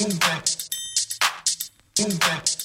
Move back. Move back.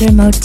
Mr. Motif.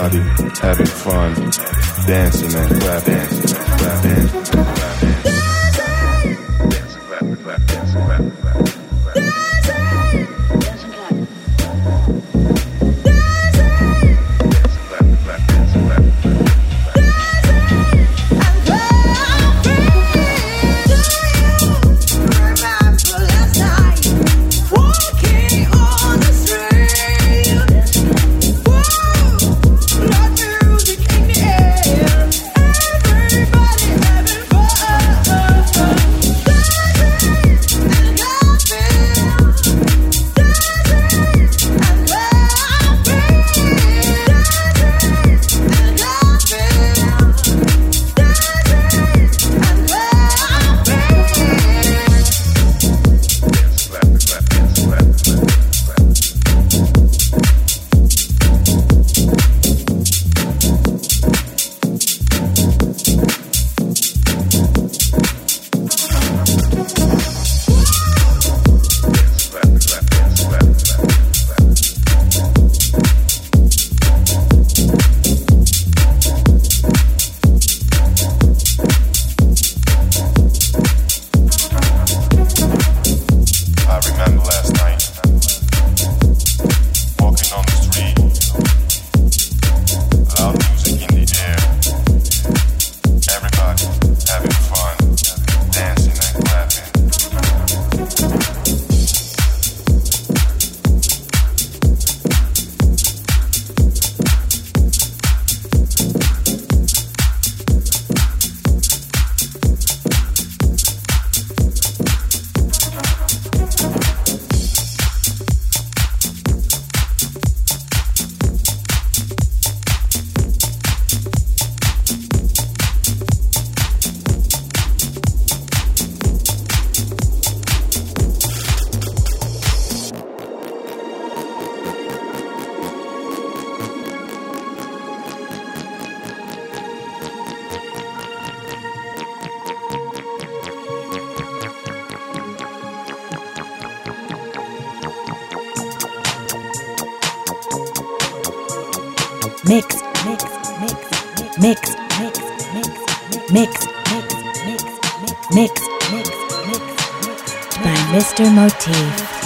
having fun, dancing and clapping. Motif.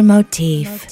Motif. Motif.